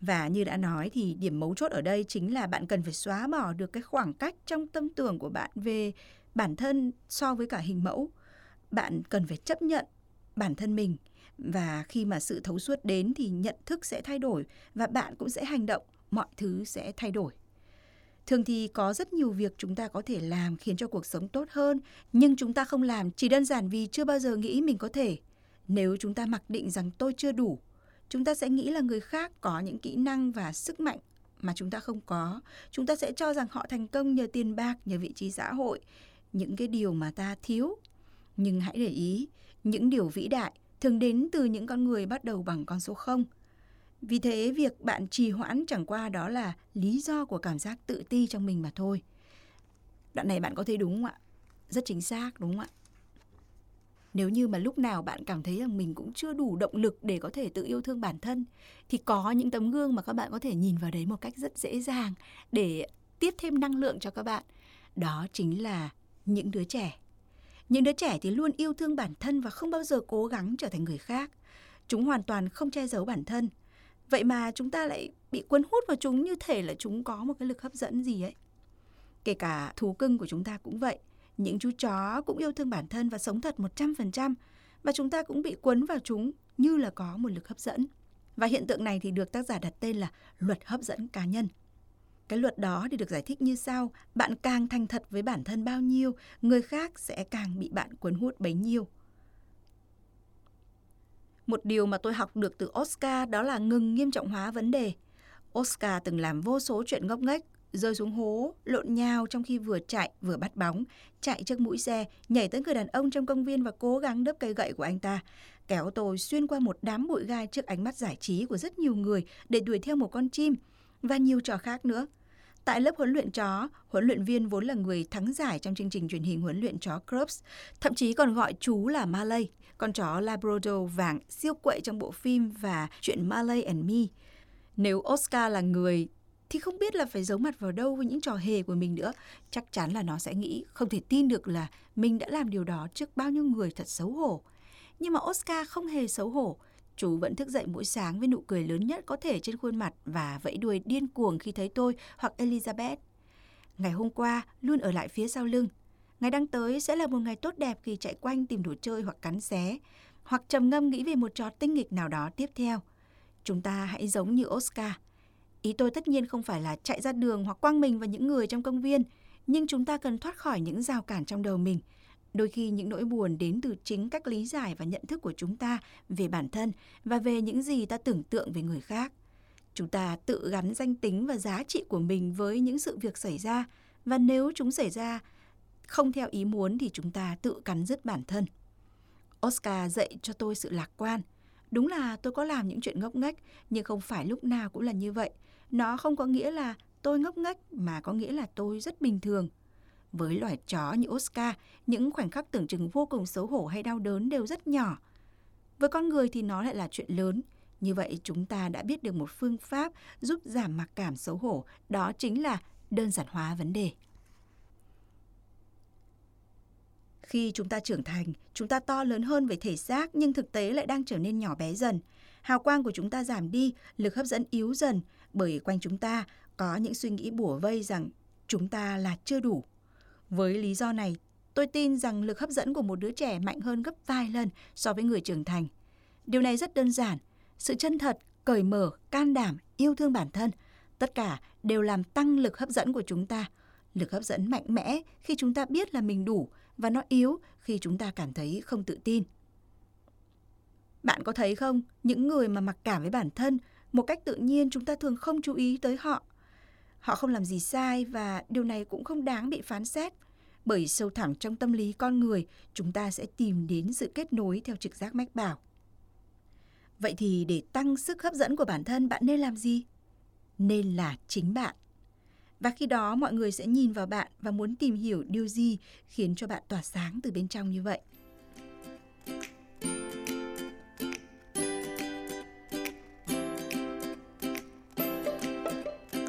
Và như đã nói thì điểm mấu chốt ở đây chính là bạn cần phải xóa bỏ được cái khoảng cách trong tâm tưởng của bạn về bản thân so với cả hình mẫu. Bạn cần phải chấp nhận bản thân mình và khi mà sự thấu suốt đến thì nhận thức sẽ thay đổi và bạn cũng sẽ hành động, mọi thứ sẽ thay đổi. Thường thì có rất nhiều việc chúng ta có thể làm khiến cho cuộc sống tốt hơn, nhưng chúng ta không làm chỉ đơn giản vì chưa bao giờ nghĩ mình có thể. Nếu chúng ta mặc định rằng tôi chưa đủ, chúng ta sẽ nghĩ là người khác có những kỹ năng và sức mạnh mà chúng ta không có. Chúng ta sẽ cho rằng họ thành công nhờ tiền bạc, nhờ vị trí xã hội, những cái điều mà ta thiếu. Nhưng hãy để ý, những điều vĩ đại thường đến từ những con người bắt đầu bằng con số 0. Vì thế, việc bạn trì hoãn chẳng qua đó là lý do của cảm giác tự ti trong mình mà thôi. Đoạn này bạn có thấy đúng không ạ? Rất chính xác đúng không ạ? nếu như mà lúc nào bạn cảm thấy rằng mình cũng chưa đủ động lực để có thể tự yêu thương bản thân thì có những tấm gương mà các bạn có thể nhìn vào đấy một cách rất dễ dàng để tiếp thêm năng lượng cho các bạn đó chính là những đứa trẻ những đứa trẻ thì luôn yêu thương bản thân và không bao giờ cố gắng trở thành người khác. Chúng hoàn toàn không che giấu bản thân. Vậy mà chúng ta lại bị cuốn hút vào chúng như thể là chúng có một cái lực hấp dẫn gì ấy. Kể cả thú cưng của chúng ta cũng vậy. Những chú chó cũng yêu thương bản thân và sống thật 100% và chúng ta cũng bị cuốn vào chúng như là có một lực hấp dẫn. Và hiện tượng này thì được tác giả đặt tên là luật hấp dẫn cá nhân. Cái luật đó thì được giải thích như sau, bạn càng thành thật với bản thân bao nhiêu, người khác sẽ càng bị bạn cuốn hút bấy nhiêu. Một điều mà tôi học được từ Oscar đó là ngừng nghiêm trọng hóa vấn đề. Oscar từng làm vô số chuyện ngốc nghếch rơi xuống hố, lộn nhào trong khi vừa chạy vừa bắt bóng, chạy trước mũi xe, nhảy tới người đàn ông trong công viên và cố gắng đớp cây gậy của anh ta. Kéo tôi xuyên qua một đám bụi gai trước ánh mắt giải trí của rất nhiều người để đuổi theo một con chim và nhiều trò khác nữa. Tại lớp huấn luyện chó, huấn luyện viên vốn là người thắng giải trong chương trình truyền hình huấn luyện chó Crubs, thậm chí còn gọi chú là Malay, con chó Labrador vàng siêu quậy trong bộ phim và chuyện Malay and Me. Nếu Oscar là người thì không biết là phải giấu mặt vào đâu với những trò hề của mình nữa. Chắc chắn là nó sẽ nghĩ không thể tin được là mình đã làm điều đó trước bao nhiêu người thật xấu hổ. Nhưng mà Oscar không hề xấu hổ. Chú vẫn thức dậy mỗi sáng với nụ cười lớn nhất có thể trên khuôn mặt và vẫy đuôi điên cuồng khi thấy tôi hoặc Elizabeth. Ngày hôm qua luôn ở lại phía sau lưng. Ngày đang tới sẽ là một ngày tốt đẹp khi chạy quanh tìm đồ chơi hoặc cắn xé, hoặc trầm ngâm nghĩ về một trò tinh nghịch nào đó tiếp theo. Chúng ta hãy giống như Oscar – Ý tôi tất nhiên không phải là chạy ra đường hoặc quăng mình vào những người trong công viên, nhưng chúng ta cần thoát khỏi những rào cản trong đầu mình. Đôi khi những nỗi buồn đến từ chính cách lý giải và nhận thức của chúng ta về bản thân và về những gì ta tưởng tượng về người khác. Chúng ta tự gắn danh tính và giá trị của mình với những sự việc xảy ra và nếu chúng xảy ra không theo ý muốn thì chúng ta tự cắn dứt bản thân. Oscar dạy cho tôi sự lạc quan. Đúng là tôi có làm những chuyện ngốc nghếch, nhưng không phải lúc nào cũng là như vậy nó không có nghĩa là tôi ngốc nghếch mà có nghĩa là tôi rất bình thường. Với loài chó như Oscar, những khoảnh khắc tưởng chừng vô cùng xấu hổ hay đau đớn đều rất nhỏ. Với con người thì nó lại là chuyện lớn. Như vậy chúng ta đã biết được một phương pháp giúp giảm mặc cảm xấu hổ, đó chính là đơn giản hóa vấn đề. Khi chúng ta trưởng thành, chúng ta to lớn hơn về thể xác nhưng thực tế lại đang trở nên nhỏ bé dần. Hào quang của chúng ta giảm đi, lực hấp dẫn yếu dần bởi quanh chúng ta có những suy nghĩ bủa vây rằng chúng ta là chưa đủ. Với lý do này, tôi tin rằng lực hấp dẫn của một đứa trẻ mạnh hơn gấp vài lần so với người trưởng thành. Điều này rất đơn giản, sự chân thật, cởi mở, can đảm, yêu thương bản thân, tất cả đều làm tăng lực hấp dẫn của chúng ta. Lực hấp dẫn mạnh mẽ khi chúng ta biết là mình đủ và nó yếu khi chúng ta cảm thấy không tự tin. Bạn có thấy không, những người mà mặc cảm với bản thân, một cách tự nhiên chúng ta thường không chú ý tới họ. Họ không làm gì sai và điều này cũng không đáng bị phán xét. Bởi sâu thẳm trong tâm lý con người, chúng ta sẽ tìm đến sự kết nối theo trực giác mách bảo. Vậy thì để tăng sức hấp dẫn của bản thân, bạn nên làm gì? Nên là chính bạn. Và khi đó mọi người sẽ nhìn vào bạn và muốn tìm hiểu điều gì khiến cho bạn tỏa sáng từ bên trong như vậy.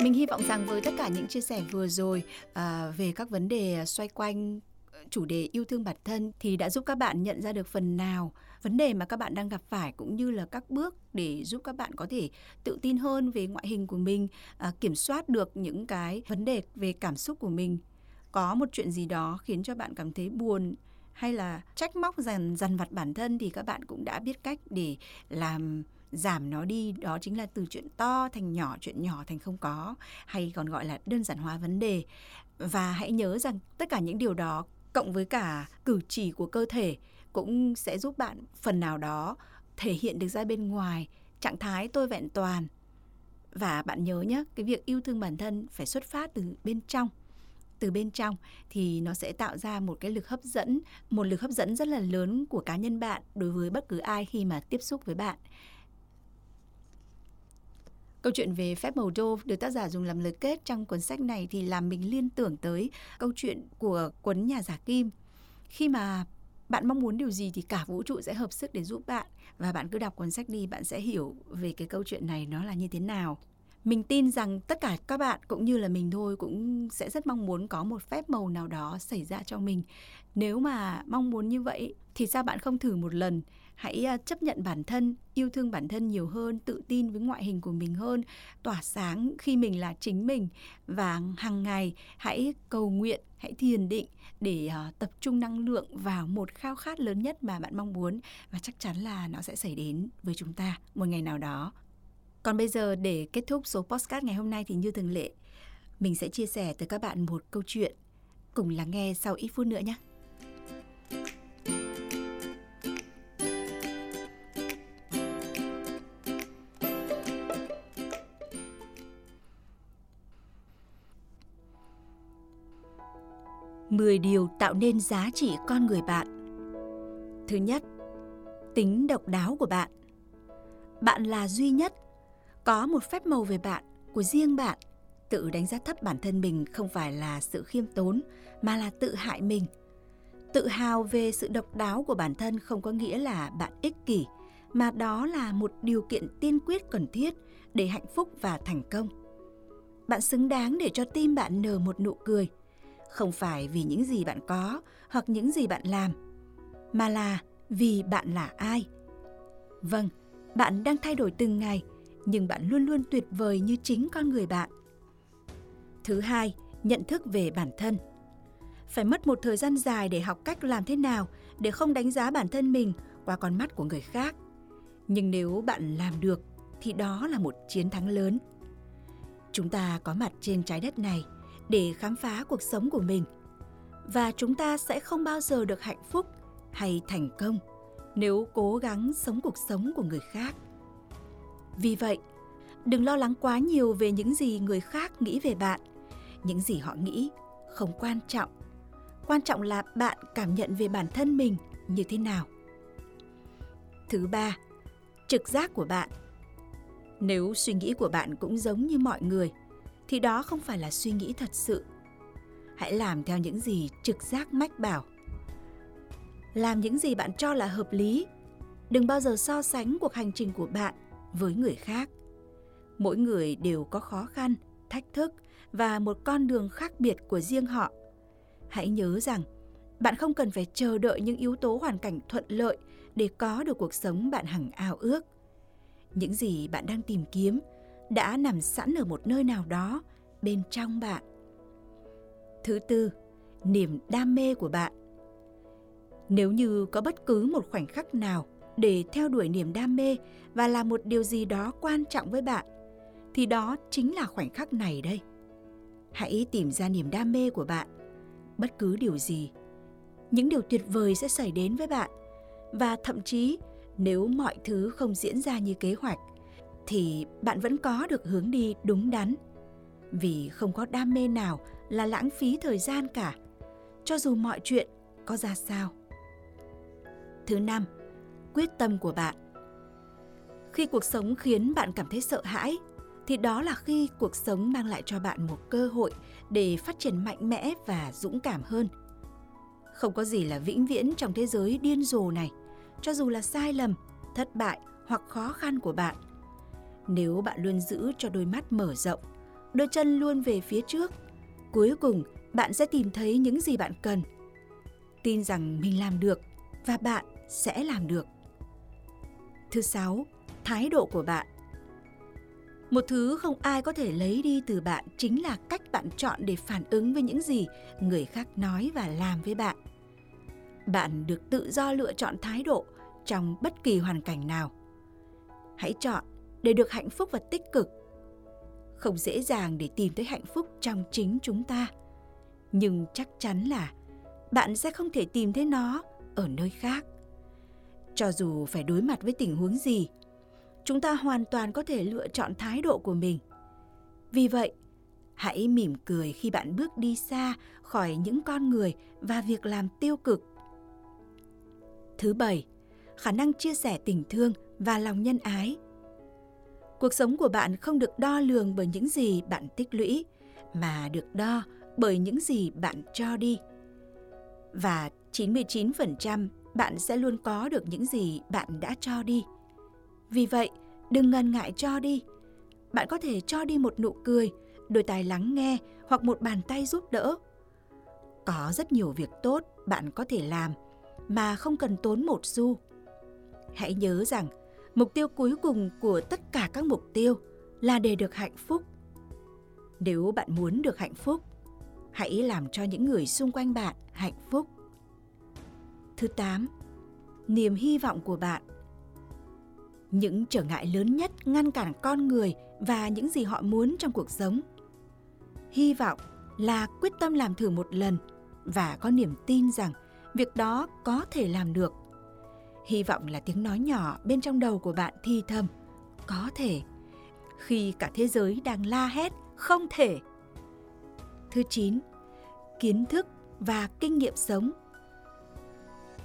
Mình hy vọng rằng với tất cả những chia sẻ vừa rồi à, về các vấn đề xoay quanh ờ, chủ đề yêu thương bản thân thì đã giúp các bạn nhận ra được phần nào vấn đề mà các bạn đang gặp phải cũng như là các bước để giúp các bạn có thể tự tin hơn về ngoại hình của mình, à, kiểm soát được những cái vấn đề về cảm xúc của mình. Có một chuyện gì đó khiến cho bạn cảm thấy buồn hay là trách móc dần dần vặt bản thân thì các bạn cũng đã biết cách để làm giảm nó đi, đó chính là từ chuyện to thành nhỏ, chuyện nhỏ thành không có, hay còn gọi là đơn giản hóa vấn đề. Và hãy nhớ rằng tất cả những điều đó, cộng với cả cử chỉ của cơ thể, cũng sẽ giúp bạn phần nào đó thể hiện được ra bên ngoài trạng thái tôi vẹn toàn. Và bạn nhớ nhé, cái việc yêu thương bản thân phải xuất phát từ bên trong. Từ bên trong thì nó sẽ tạo ra một cái lực hấp dẫn, một lực hấp dẫn rất là lớn của cá nhân bạn đối với bất cứ ai khi mà tiếp xúc với bạn. Câu chuyện về phép màu đô được tác giả dùng làm lời kết trong cuốn sách này thì làm mình liên tưởng tới câu chuyện của cuốn nhà giả kim. Khi mà bạn mong muốn điều gì thì cả vũ trụ sẽ hợp sức để giúp bạn. Và bạn cứ đọc cuốn sách đi, bạn sẽ hiểu về cái câu chuyện này nó là như thế nào. Mình tin rằng tất cả các bạn cũng như là mình thôi cũng sẽ rất mong muốn có một phép màu nào đó xảy ra cho mình. Nếu mà mong muốn như vậy thì sao bạn không thử một lần? Hãy à, chấp nhận bản thân yêu thương bản thân nhiều hơn tự tin với ngoại hình của mình hơn tỏa sáng khi mình là chính mình. Và hàng ngày hãy cầu nguyện hãy thiền định để uh, tập trung năng lượng vào một khao khát lớn nhất mà bạn mong muốn. Và chắc chắn là nó sẽ xảy đến với chúng ta một ngày nào đó. Còn bây giờ để kết thúc số postcard ngày hôm nay thì như thường lệ mình sẽ chia sẻ tới các bạn một câu chuyện cùng lắng nghe sau ít phút nữa nhé. Mười điều tạo nên giá trị con người bạn. Thứ nhất, tính độc đáo của bạn. Bạn là duy nhất, có một phép màu về bạn của riêng bạn. Tự đánh giá thấp bản thân mình không phải là sự khiêm tốn mà là tự hại mình. Tự hào về sự độc đáo của bản thân không có nghĩa là bạn ích kỷ, mà đó là một điều kiện tiên quyết cần thiết để hạnh phúc và thành công. Bạn xứng đáng để cho tim bạn nở một nụ cười – không phải vì những gì bạn có hoặc những gì bạn làm, mà là vì bạn là ai. Vâng bạn đang thay đổi từng ngày, nhưng bạn luôn luôn tuyệt vời như chính con người bạn. Thứ hai, nhận thức về bản thân. Phải mất một thời gian dài để học cách làm thế nào để không đánh giá bản thân mình qua con mắt của người khác. Nhưng nếu bạn làm được, thì đó là một chiến thắng lớn. Chúng ta có mặt trên trái đất này để khám phá cuộc sống của mình. Và chúng ta sẽ không bao giờ được hạnh phúc hay thành công nếu cố gắng sống cuộc sống của người khác. Vì vậy, đừng lo lắng quá nhiều về những gì người khác nghĩ về bạn. Những gì họ nghĩ không quan trọng. Quan trọng là bạn cảm nhận về bản thân mình như thế nào. Thứ ba, trực giác của bạn. Nếu suy nghĩ của bạn cũng giống như mọi người thì đó không phải là suy nghĩ thật sự. Hãy làm theo những gì trực giác mách bảo. Làm những gì bạn cho là hợp lý. Đừng bao giờ so sánh cuộc hành trình của bạn với người khác. Mỗi người đều có khó khăn, thách thức và một con đường khác biệt của riêng họ. Hãy nhớ rằng, bạn không cần phải chờ đợi những yếu tố hoàn cảnh thuận lợi để có được cuộc sống bạn hằng ao ước. Những gì bạn đang tìm kiếm đã nằm sẵn ở một nơi nào đó bên trong bạn. Thứ tư, niềm đam mê của bạn. Nếu như có bất cứ một khoảnh khắc nào để theo đuổi niềm đam mê và làm một điều gì đó quan trọng với bạn, thì đó chính là khoảnh khắc này đây. Hãy tìm ra niềm đam mê của bạn. Bất cứ điều gì, những điều tuyệt vời sẽ xảy đến với bạn và thậm chí nếu mọi thứ không diễn ra như kế hoạch thì bạn vẫn có được hướng đi đúng đắn. Vì không có đam mê nào là lãng phí thời gian cả. Cho dù mọi chuyện có ra sao. Thứ năm, quyết tâm của bạn. Khi cuộc sống khiến bạn cảm thấy sợ hãi, thì đó là khi cuộc sống mang lại cho bạn một cơ hội để phát triển mạnh mẽ và dũng cảm hơn. Không có gì là vĩnh viễn trong thế giới điên rồ này. Cho dù là sai lầm, thất bại hoặc khó khăn của bạn nếu bạn luôn giữ cho đôi mắt mở rộng, đôi chân luôn về phía trước, cuối cùng bạn sẽ tìm thấy những gì bạn cần. Tin rằng mình làm được và bạn sẽ làm được. Thứ sáu, thái độ của bạn. Một thứ không ai có thể lấy đi từ bạn chính là cách bạn chọn để phản ứng với những gì người khác nói và làm với bạn. Bạn được tự do lựa chọn thái độ trong bất kỳ hoàn cảnh nào. Hãy chọn để được hạnh phúc và tích cực. Không dễ dàng để tìm thấy hạnh phúc trong chính chúng ta. Nhưng chắc chắn là bạn sẽ không thể tìm thấy nó ở nơi khác. Cho dù phải đối mặt với tình huống gì, chúng ta hoàn toàn có thể lựa chọn thái độ của mình. Vì vậy, hãy mỉm cười khi bạn bước đi xa khỏi những con người và việc làm tiêu cực. Thứ bảy, khả năng chia sẻ tình thương và lòng nhân ái cuộc sống của bạn không được đo lường bởi những gì bạn tích lũy mà được đo bởi những gì bạn cho đi và 99% bạn sẽ luôn có được những gì bạn đã cho đi. Vì vậy, đừng ngần ngại cho đi. Bạn có thể cho đi một nụ cười, đôi tai lắng nghe hoặc một bàn tay giúp đỡ. Có rất nhiều việc tốt bạn có thể làm mà không cần tốn một xu. Hãy nhớ rằng mục tiêu cuối cùng của tất cả các mục tiêu là để được hạnh phúc. Nếu bạn muốn được hạnh phúc, hãy làm cho những người xung quanh bạn hạnh phúc. Thứ 8. Niềm hy vọng của bạn những trở ngại lớn nhất ngăn cản con người và những gì họ muốn trong cuộc sống hy vọng là quyết tâm làm thử một lần và có niềm tin rằng việc đó có thể làm được hy vọng là tiếng nói nhỏ bên trong đầu của bạn thi thầm. Có thể. Khi cả thế giới đang la hét, không thể. Thứ chín, kiến thức và kinh nghiệm sống.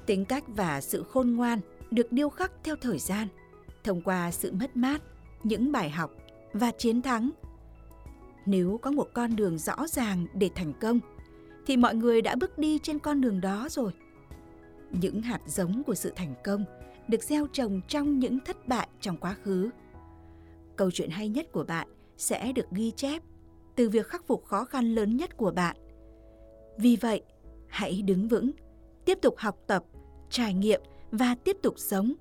Tính cách và sự khôn ngoan được điêu khắc theo thời gian, thông qua sự mất mát, những bài học và chiến thắng. Nếu có một con đường rõ ràng để thành công, thì mọi người đã bước đi trên con đường đó rồi những hạt giống của sự thành công được gieo trồng trong những thất bại trong quá khứ. Câu chuyện hay nhất của bạn sẽ được ghi chép từ việc khắc phục khó khăn lớn nhất của bạn. Vì vậy, hãy đứng vững, tiếp tục học tập, trải nghiệm và tiếp tục sống.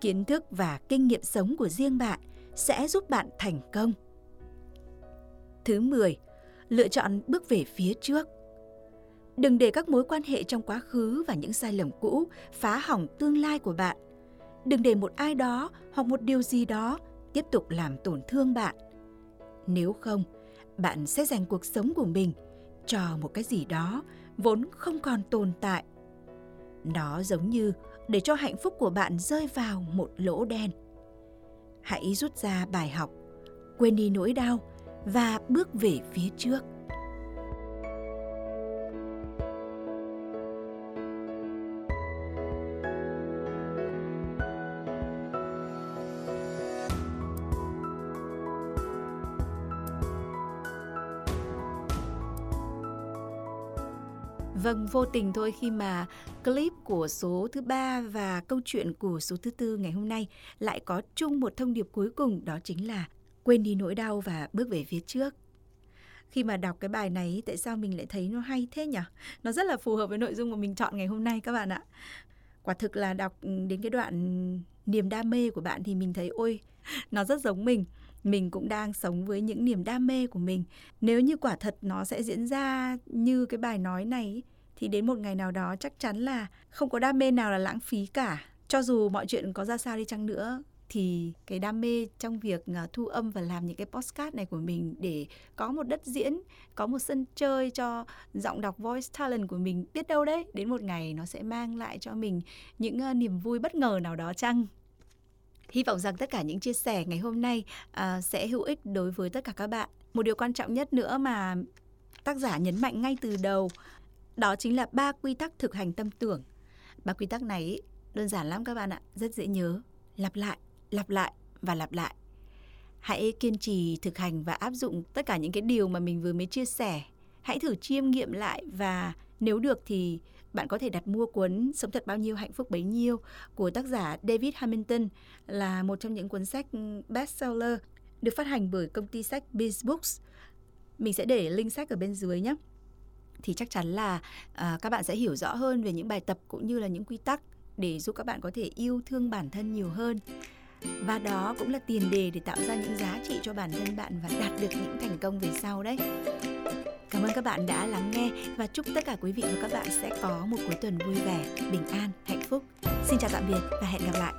Kiến thức và kinh nghiệm sống của riêng bạn sẽ giúp bạn thành công. Thứ 10 lựa chọn bước về phía trước đừng để các mối quan hệ trong quá khứ và những sai lầm cũ phá hỏng tương lai của bạn. Đừng để một ai đó hoặc một điều gì đó tiếp tục làm tổn thương bạn. Nếu không, bạn sẽ dành cuộc sống của mình cho một cái gì đó vốn không còn tồn tại. Nó giống như để cho hạnh phúc của bạn rơi vào một lỗ đen. Hãy rút ra bài học, quên đi nỗi đau và bước về phía trước. Vâng, vô tình thôi khi mà clip của số thứ ba và câu chuyện của số thứ tư ngày hôm nay lại có chung một thông điệp cuối cùng đó chính là quên đi nỗi đau và bước về phía trước. khi mà đọc cái bài này tại sao mình lại thấy nó hay thế nhỉ? Nó rất là phù hợp với nội dung mà mình chọn ngày hôm nay các bạn ạ. Quả thực là đọc ừ, đến cái đoạn niềm đam mê của bạn thì mình thấy ôi nó rất giống mình mình cũng đang sống với những niềm đam mê của mình nếu như quả thật nó sẽ diễn ra như cái bài nói này thì đến một ngày nào đó chắc chắn là không có đam mê nào là lãng phí cả cho dù mọi chuyện có ra sao đi chăng nữa thì cái đam mê trong việc ờ, thu âm và làm những cái postcard này của mình để có một đất diễn, có một sân chơi cho giọng đọc voice talent của mình biết đâu đấy đến một ngày nó sẽ mang lại cho mình những ờ, niềm vui bất ngờ nào đó chăng. Hy vọng rằng tất cả những chia sẻ ngày hôm nay uh, sẽ hữu ích đối với tất cả các bạn. Một điều quan trọng nhất nữa mà tác giả nhấn mạnh ngay từ đầu đó chính là ba quy tắc thực hành tâm tưởng. Ba quy tắc này đơn giản lắm các bạn ạ, rất dễ nhớ. Lặp lại, lặp lại và lặp lại. Hãy kiên trì thực hành và áp dụng tất cả những cái điều mà mình vừa mới chia sẻ. Hãy thử chiêm nghiệm lại và nếu được thì bạn có thể đặt mua cuốn Sống thật bao nhiêu hạnh phúc bấy nhiêu của tác giả David Hamilton là một trong những cuốn sách bestseller được phát hành bởi công ty sách Biz Books. Mình sẽ để link sách ở bên dưới nhé. Thì chắc chắn là à, các bạn sẽ hiểu rõ hơn về những bài tập cũng như là những quy tắc để giúp các bạn có thể yêu thương bản thân nhiều hơn và đó cũng là tiền đề để tạo ra những giá trị cho bản thân bạn và đạt được những thành công về sau đấy Cảm ơn các bạn đã lắng nghe và chúc tất cả quý vị và các bạn sẽ có một cuối tuần vui vẻ, bình an, hạnh phúc. Xin chào tạm biệt và hẹn gặp lại.